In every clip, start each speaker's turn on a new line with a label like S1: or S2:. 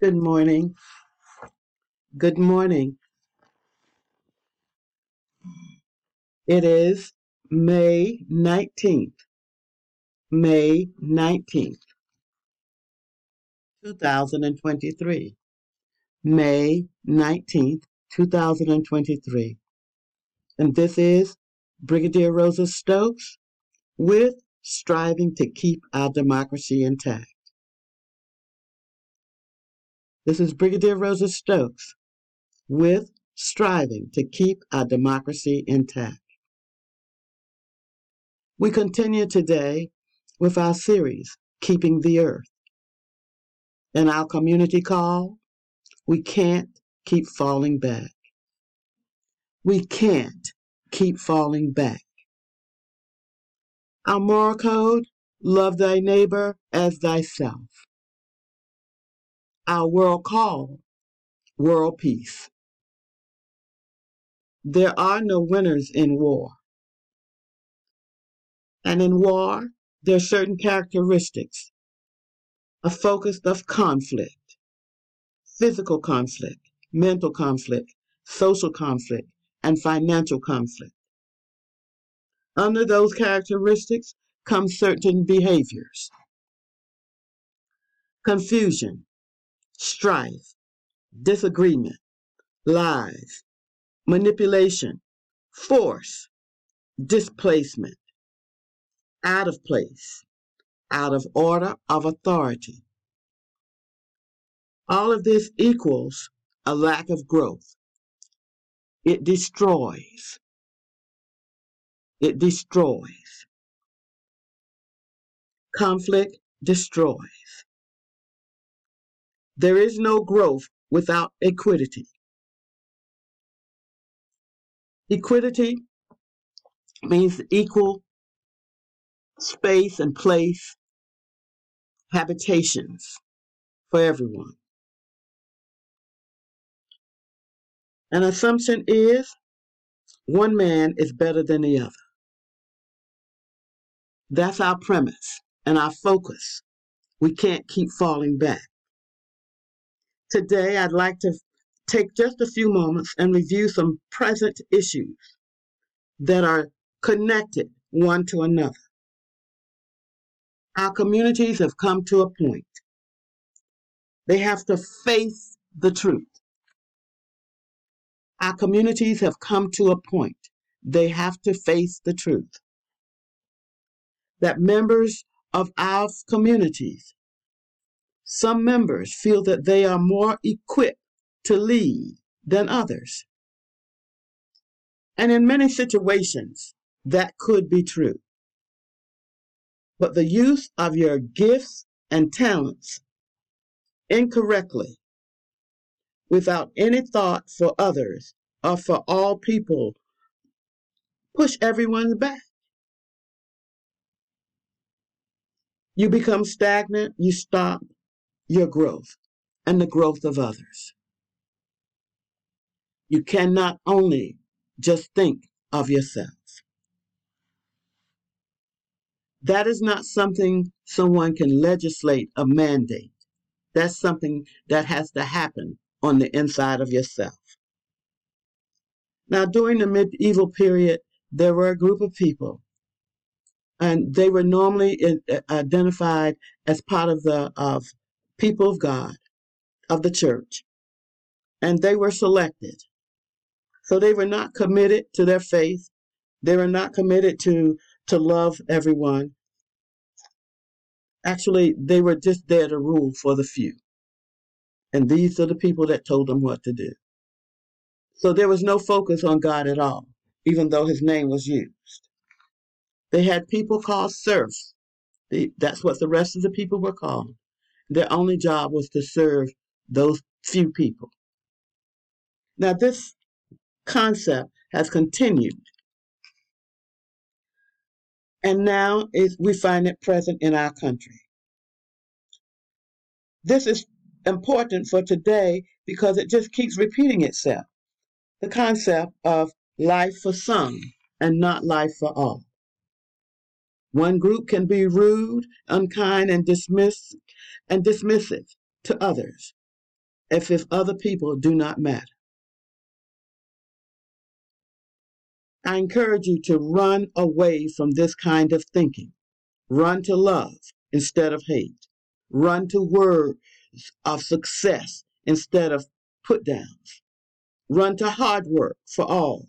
S1: Good morning. Good morning. It is May 19th. May 19th, 2023. May 19th, 2023. And this is Brigadier Rosa Stokes with Striving to Keep Our Democracy Intact. This is Brigadier Rosa Stokes with Striving to Keep Our Democracy Intact. We continue today with our series, Keeping the Earth. In our community call, we can't keep falling back. We can't keep falling back. Our moral code, love thy neighbor as thyself. Our world call, world peace. There are no winners in war. And in war, there are certain characteristics a focus of conflict, physical conflict, mental conflict, social conflict, and financial conflict. Under those characteristics come certain behaviors confusion, strife, disagreement, lies, manipulation, force, displacement, out of place, out of order of authority. All of this equals a lack of growth. It destroys. It destroys. Conflict destroys. There is no growth without equity. Equity means equal space and place, habitations for everyone. An assumption is one man is better than the other. That's our premise and our focus. We can't keep falling back. Today, I'd like to take just a few moments and review some present issues that are connected one to another. Our communities have come to a point. They have to face the truth. Our communities have come to a point. They have to face the truth. That members of our communities, some members feel that they are more equipped to lead than others. And in many situations, that could be true. But the use of your gifts and talents incorrectly, without any thought for others or for all people, push everyone back. You become stagnant, you stop your growth and the growth of others. You cannot only just think of yourself. That is not something someone can legislate a mandate. That's something that has to happen on the inside of yourself. Now, during the medieval period, there were a group of people, and they were normally identified as part of the of people of God, of the church, and they were selected. So they were not committed to their faith. They were not committed to to love everyone. Actually, they were just there to rule for the few. And these are the people that told them what to do. So there was no focus on God at all, even though his name was used. They had people called serfs. that's what the rest of the people were called. Their only job was to serve those few people. Now, this concept has continued and now is, we find it present in our country. This is important for today because it just keeps repeating itself. The concept of life for some and not life for all. One group can be rude, unkind, and dismiss and dismissive to others, as if other people do not matter. I encourage you to run away from this kind of thinking. Run to love instead of hate. Run to words of success instead of put downs. Run to hard work for all.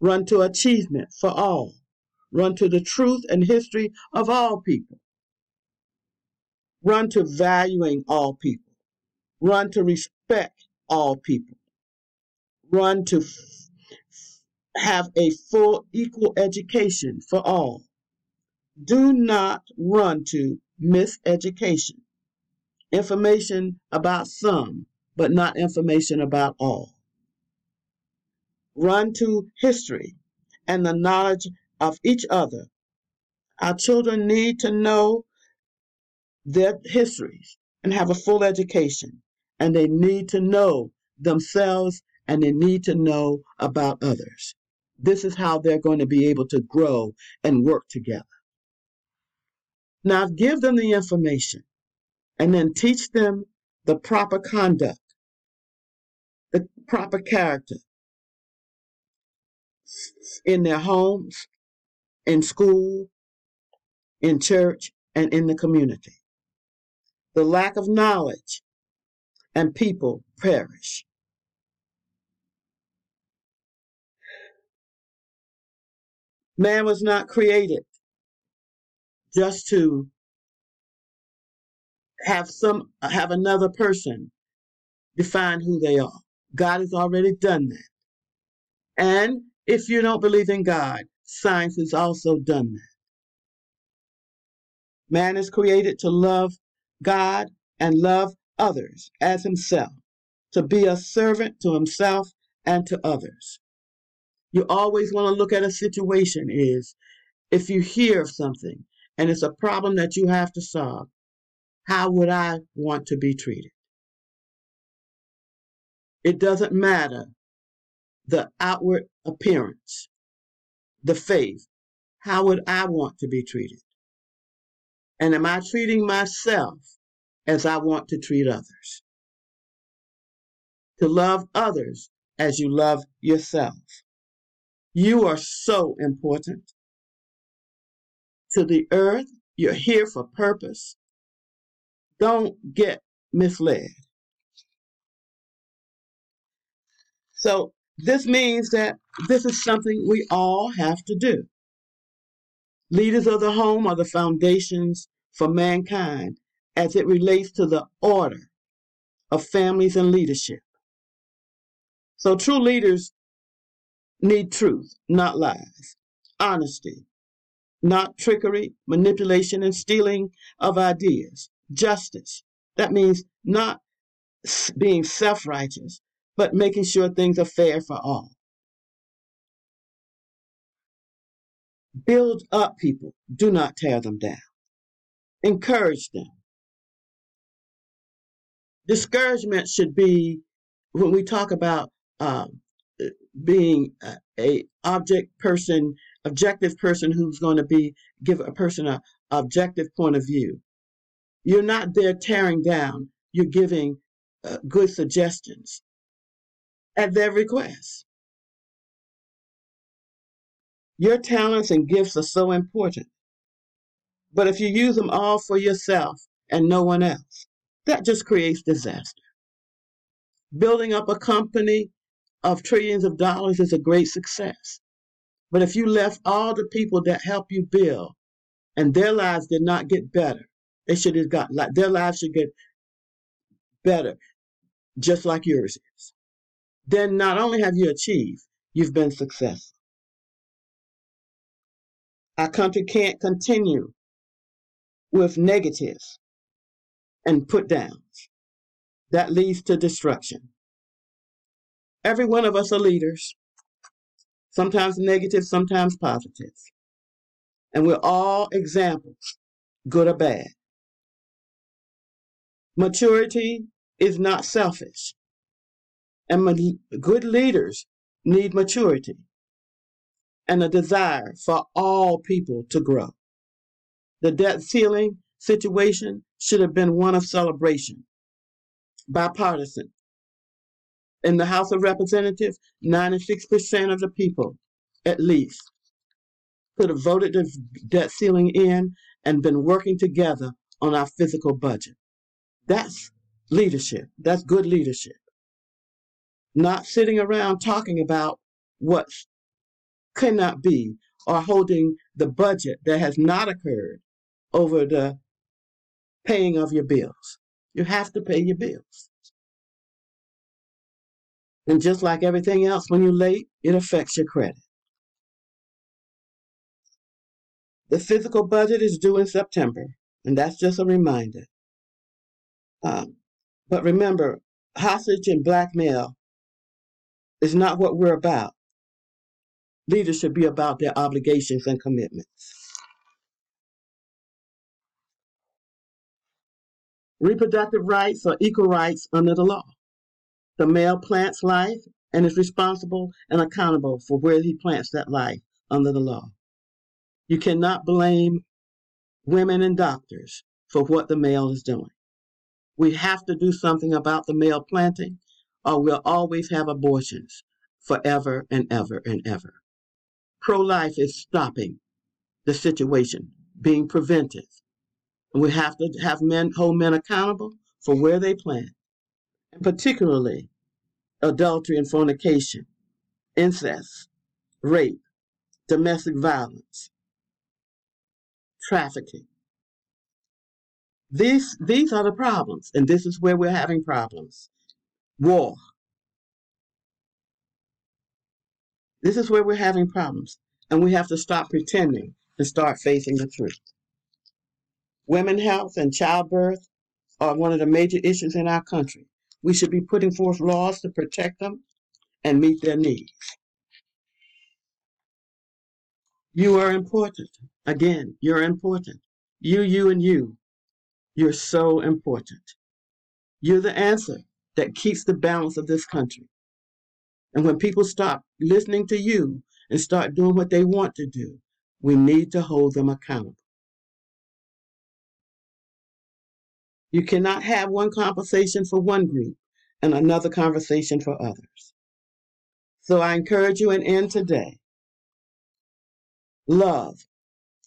S1: Run to achievement for all. Run to the truth and history of all people. Run to valuing all people. Run to respect all people. Run to have a full equal education for all. Do not run to miseducation. Information about some, but not information about all. Run to history and the knowledge of each other. Our children need to know their histories and have a full education, and they need to know themselves and they need to know about others. This is how they're going to be able to grow and work together. Now, give them the information and then teach them the proper conduct, the proper character in their homes, in school, in church, and in the community. The lack of knowledge and people perish. Man was not created just to have some have another person define who they are. God has already done that. And if you don't believe in God, science has also done that. Man is created to love God and love others as himself, to be a servant to himself and to others you always want to look at a situation is if you hear of something and it's a problem that you have to solve, how would I want to be treated? It doesn't matter the outward appearance, the faith. How would I want to be treated? And am I treating myself as I want to treat others? To love others as you love yourself. You are so important to the earth. You're here for purpose. Don't get misled. So, this means that this is something we all have to do. Leaders of the home are the foundations for mankind as it relates to the order of families and leadership. So, true leaders need truth, not lies, honesty, not trickery, manipulation, and stealing of ideas, justice. That means not being self righteous, but making sure things are fair for all. Build up people, do not tear them down. Encourage them. Discouragement should be when we talk about um, being a, a, object person, objective person who's going to be give a person a objective point of view. You're not there tearing down. You're giving uh, good suggestions at their request. Your talents and gifts are so important. But if you use them all for yourself and no one else, that just creates disaster. Building up a company of trillions of dollars is a great success. But if you left all the people that help you build and their lives did not get better, they should have got their lives should get better, just like yours is. Then not only have you achieved, you've been successful. Our country can't continue with negatives and put downs. That leads to destruction. Every one of us are leaders, sometimes negative, sometimes positive. And we're all examples, good or bad. Maturity is not selfish. And good leaders need maturity and a desire for all people to grow. The debt ceiling situation should have been one of celebration, bipartisan, in the House of Representatives, 96% of the people, at least, could have voted the debt ceiling in and been working together on our physical budget. That's leadership. That's good leadership. Not sitting around talking about what cannot be or holding the budget that has not occurred over the paying of your bills. You have to pay your bills. And just like everything else, when you're late, it affects your credit. The physical budget is due in September, and that's just a reminder. Um, but remember, hostage and blackmail is not what we're about. Leaders should be about their obligations and commitments. Reproductive rights are equal rights under the law. The male plants life and is responsible and accountable for where he plants that life under the law. You cannot blame women and doctors for what the male is doing. We have to do something about the male planting, or we'll always have abortions forever and ever and ever. Pro life is stopping the situation, being preventive. And we have to have men hold men accountable for where they plant, and particularly adultery and fornication, incest, rape, domestic violence, trafficking. These, these are the problems, and this is where we're having problems. War. This is where we're having problems, and we have to stop pretending and start facing the truth. Women health and childbirth are one of the major issues in our country. We should be putting forth laws to protect them and meet their needs. You are important. Again, you're important. You, you, and you. You're so important. You're the answer that keeps the balance of this country. And when people stop listening to you and start doing what they want to do, we need to hold them accountable. You cannot have one conversation for one group and another conversation for others. So I encourage you and end today. Love,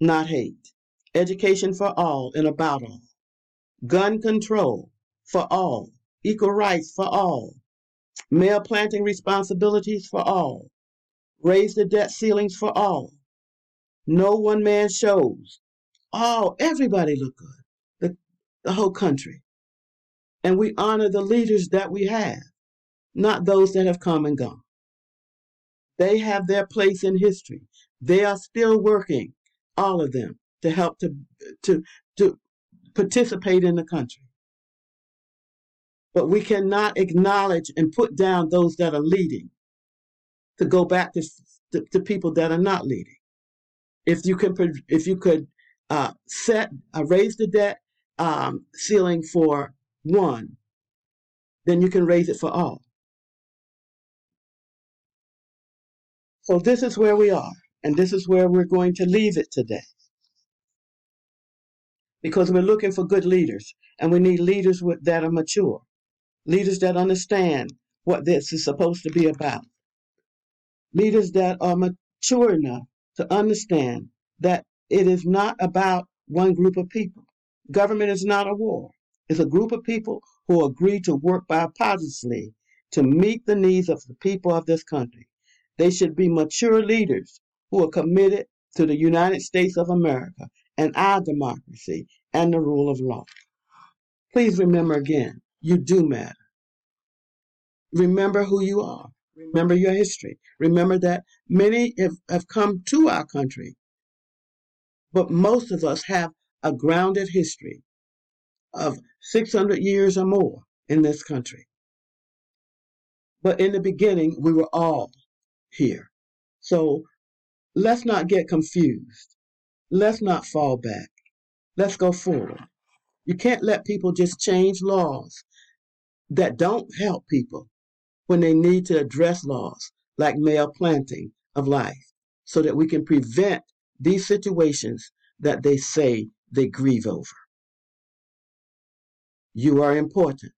S1: not hate, education for all and about all, gun control for all, equal rights for all, male planting responsibilities for all, raise the debt ceilings for all, no one man shows, all, everybody look good, the, the whole country. And we honor the leaders that we have, not those that have come and gone. They have their place in history. They are still working, all of them, to help to to to participate in the country. But we cannot acknowledge and put down those that are leading to go back to, to, to people that are not leading. If you can, if you could uh, set uh, raise the debt um, ceiling for one, then you can raise it for all. So this is where we are. And this is where we're going to leave it today. Because we're looking for good leaders, and we need leaders with, that are mature, leaders that understand what this is supposed to be about, leaders that are mature enough to understand that it is not about one group of people. Government is not a war. It's a group of people who agree to work bipartisanly to meet the needs of the people of this country. They should be mature leaders who are committed to the United States of America and our democracy and the rule of law. Please remember again, you do matter. Remember who you are. Remember your history. Remember that many have, have come to our country, but most of us have a grounded history of 600 years or more in this country. But in the beginning, we were all here. So Let's not get confused. Let's not fall back. Let's go forward. You can't let people just change laws that don't help people when they need to address laws like male planting of life so that we can prevent these situations that they say they grieve over. You are important.